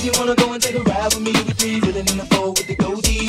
If you wanna go and take a ride with me, with three, rolling in the four with the goatee.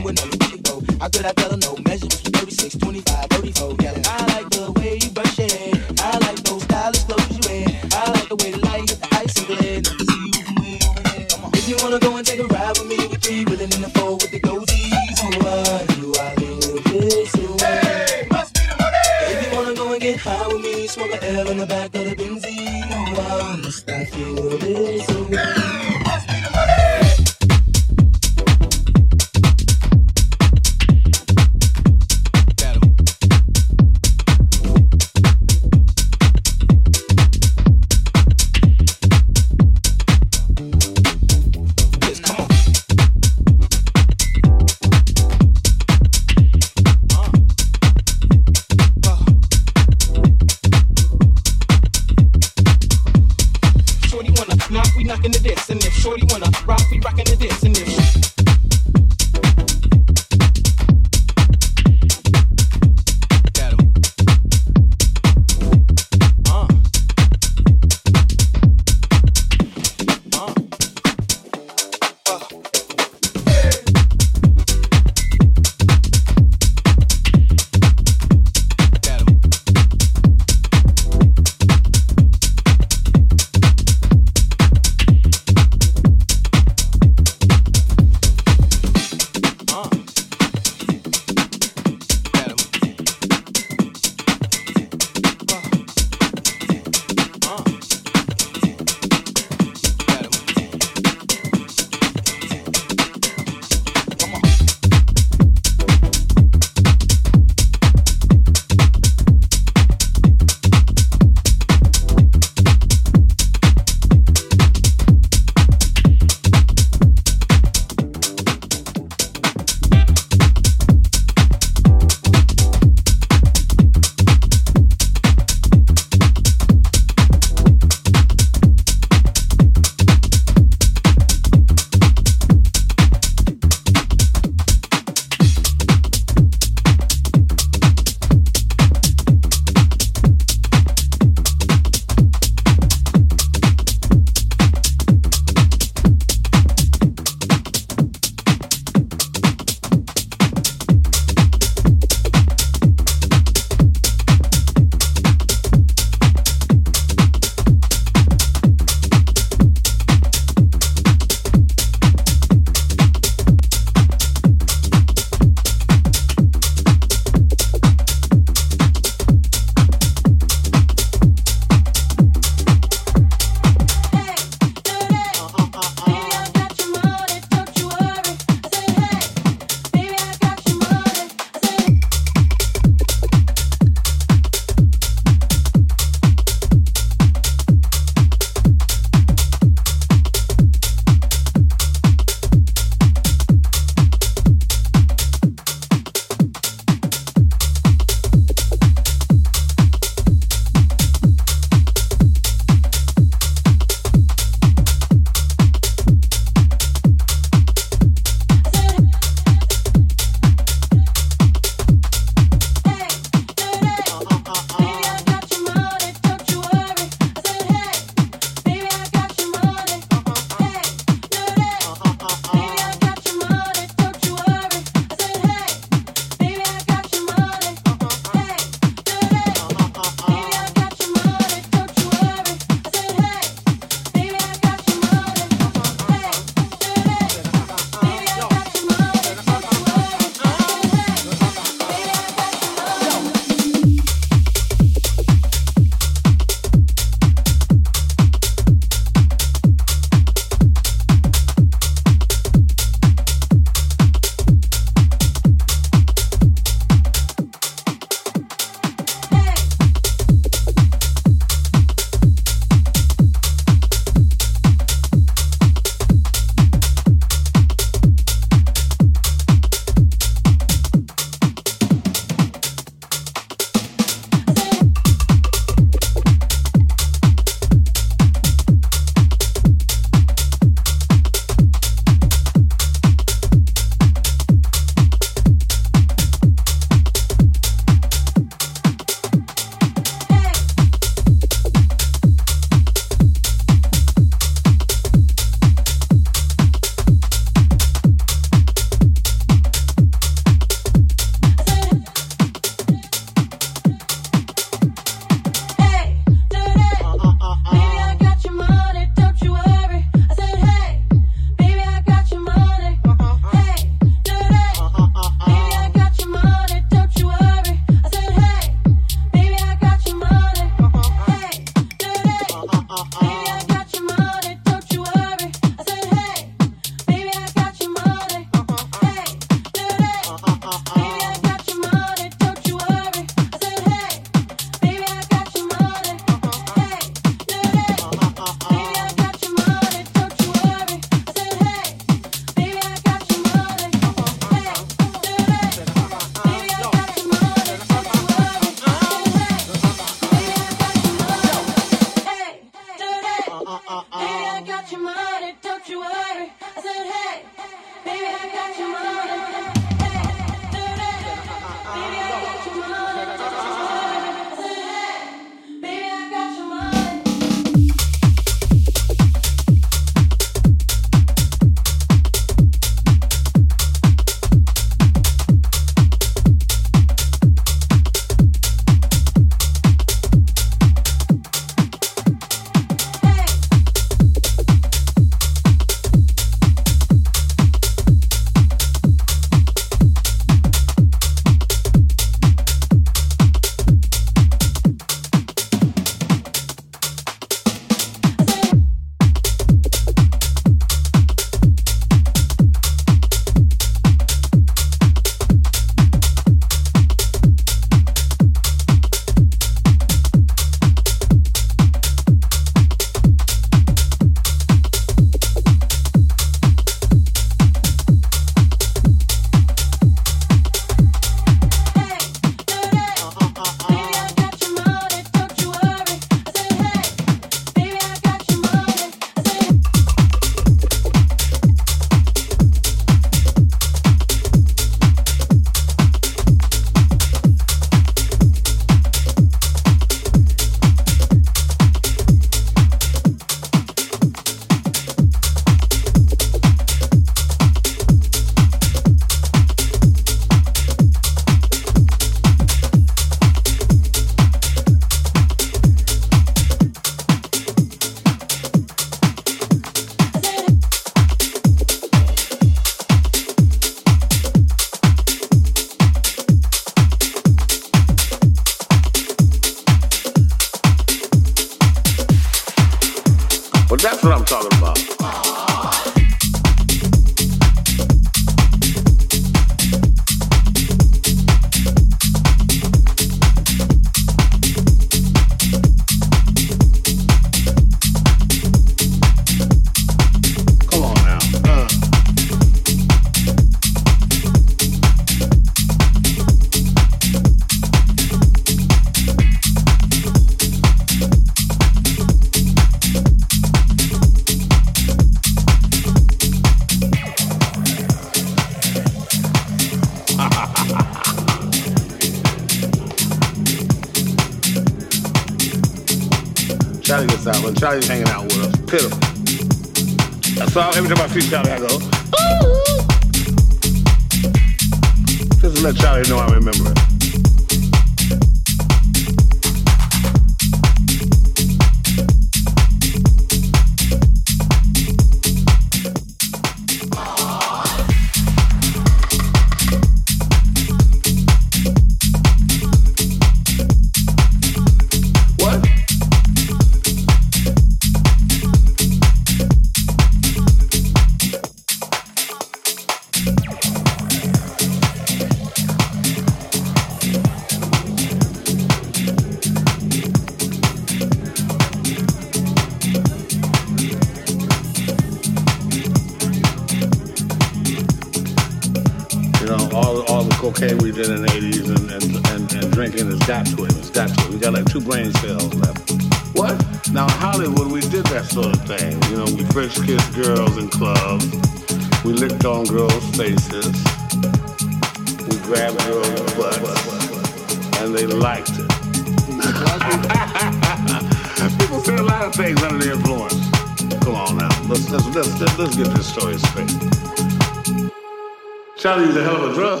Charlie's a hell of a drug.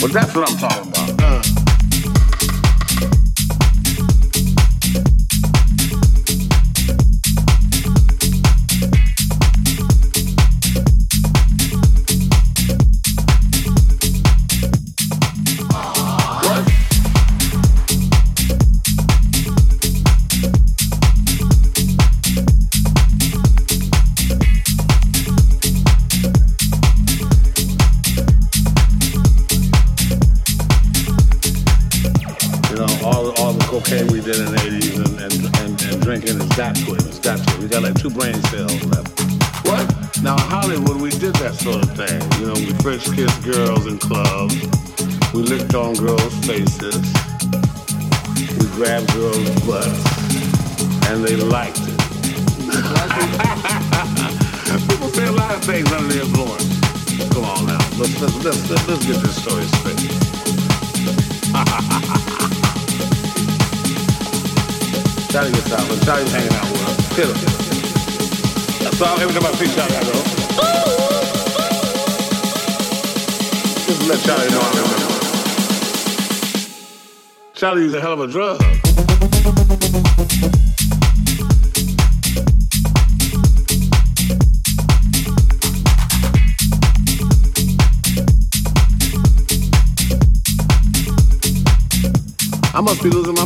Well, that's what I'm talking about. A hell of a drug. I must be losing my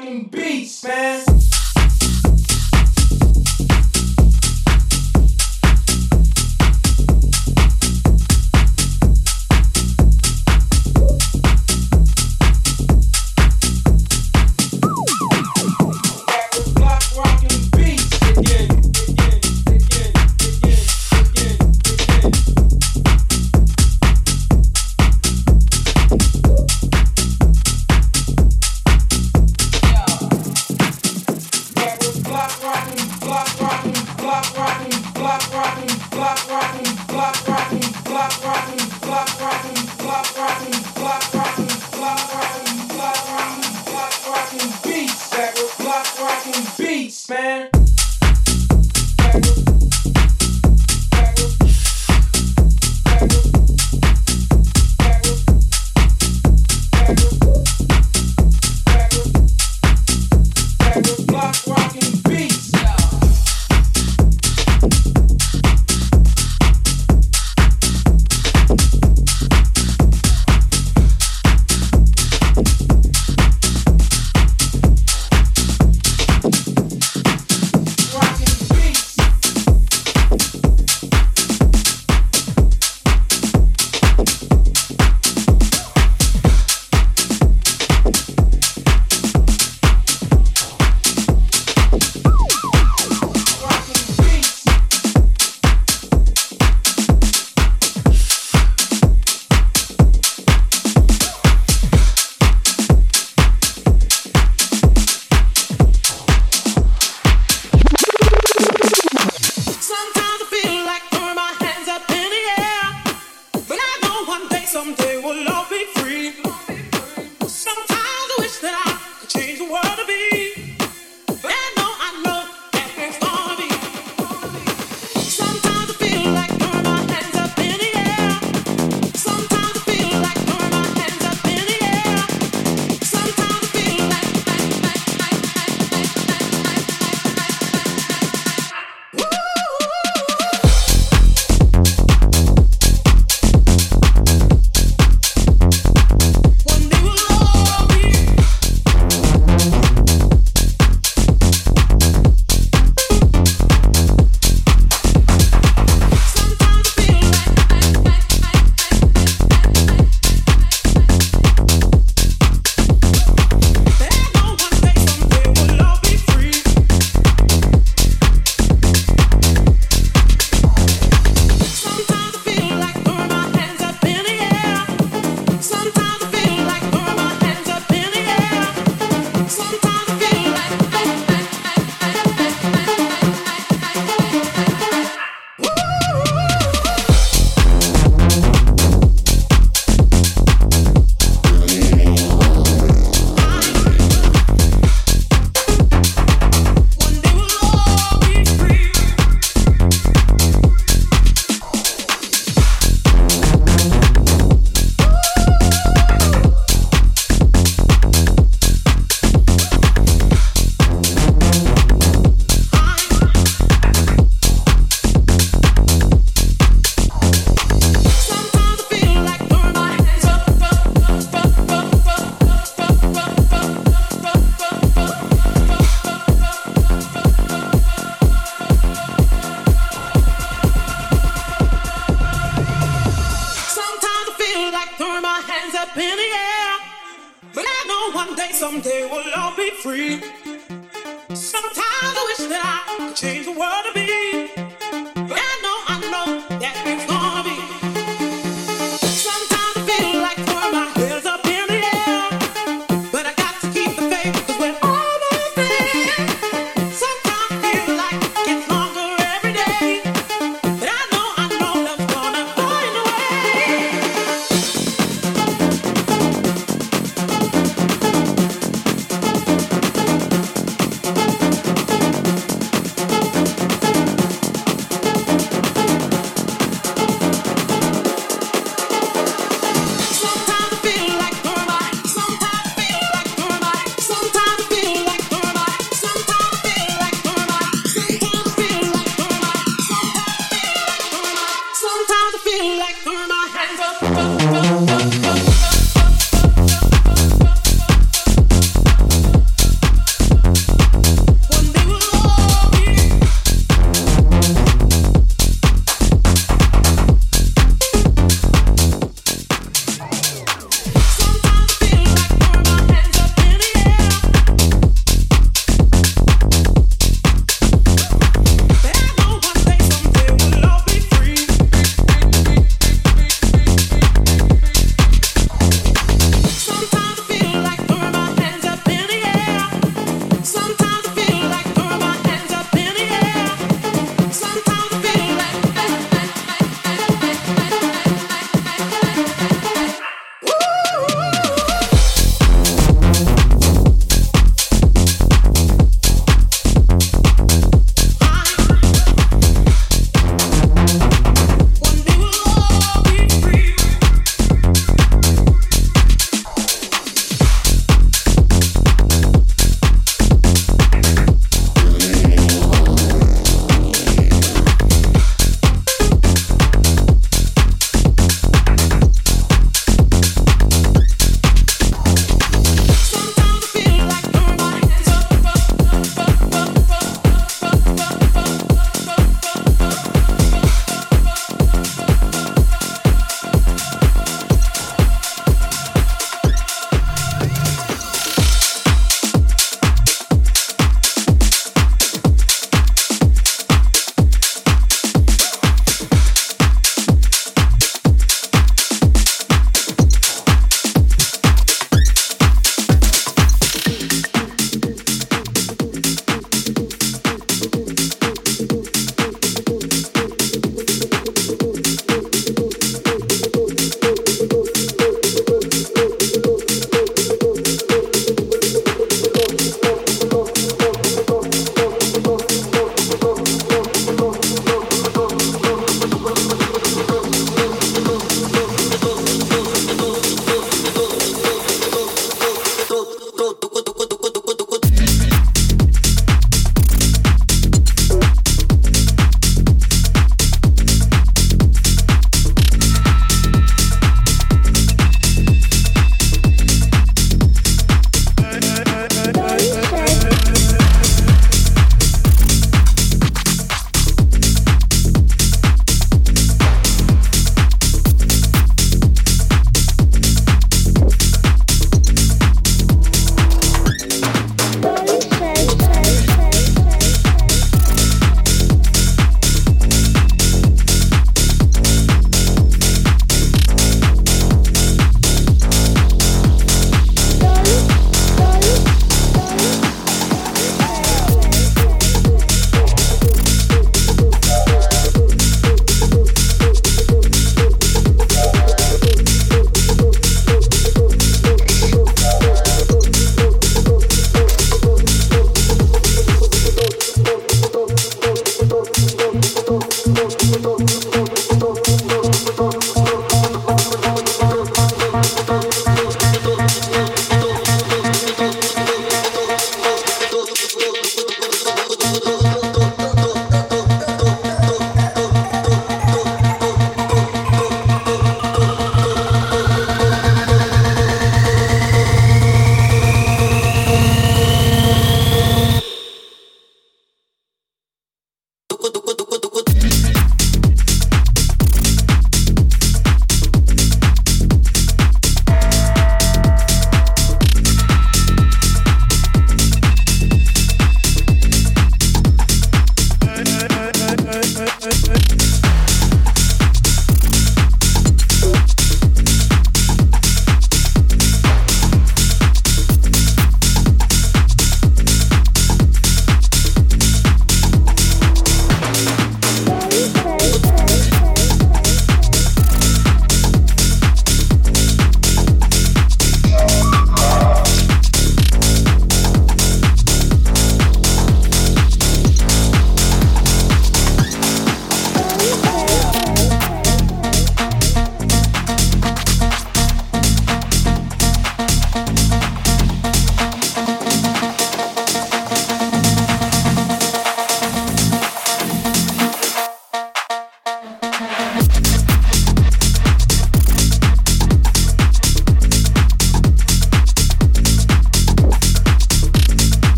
fucking beats, man.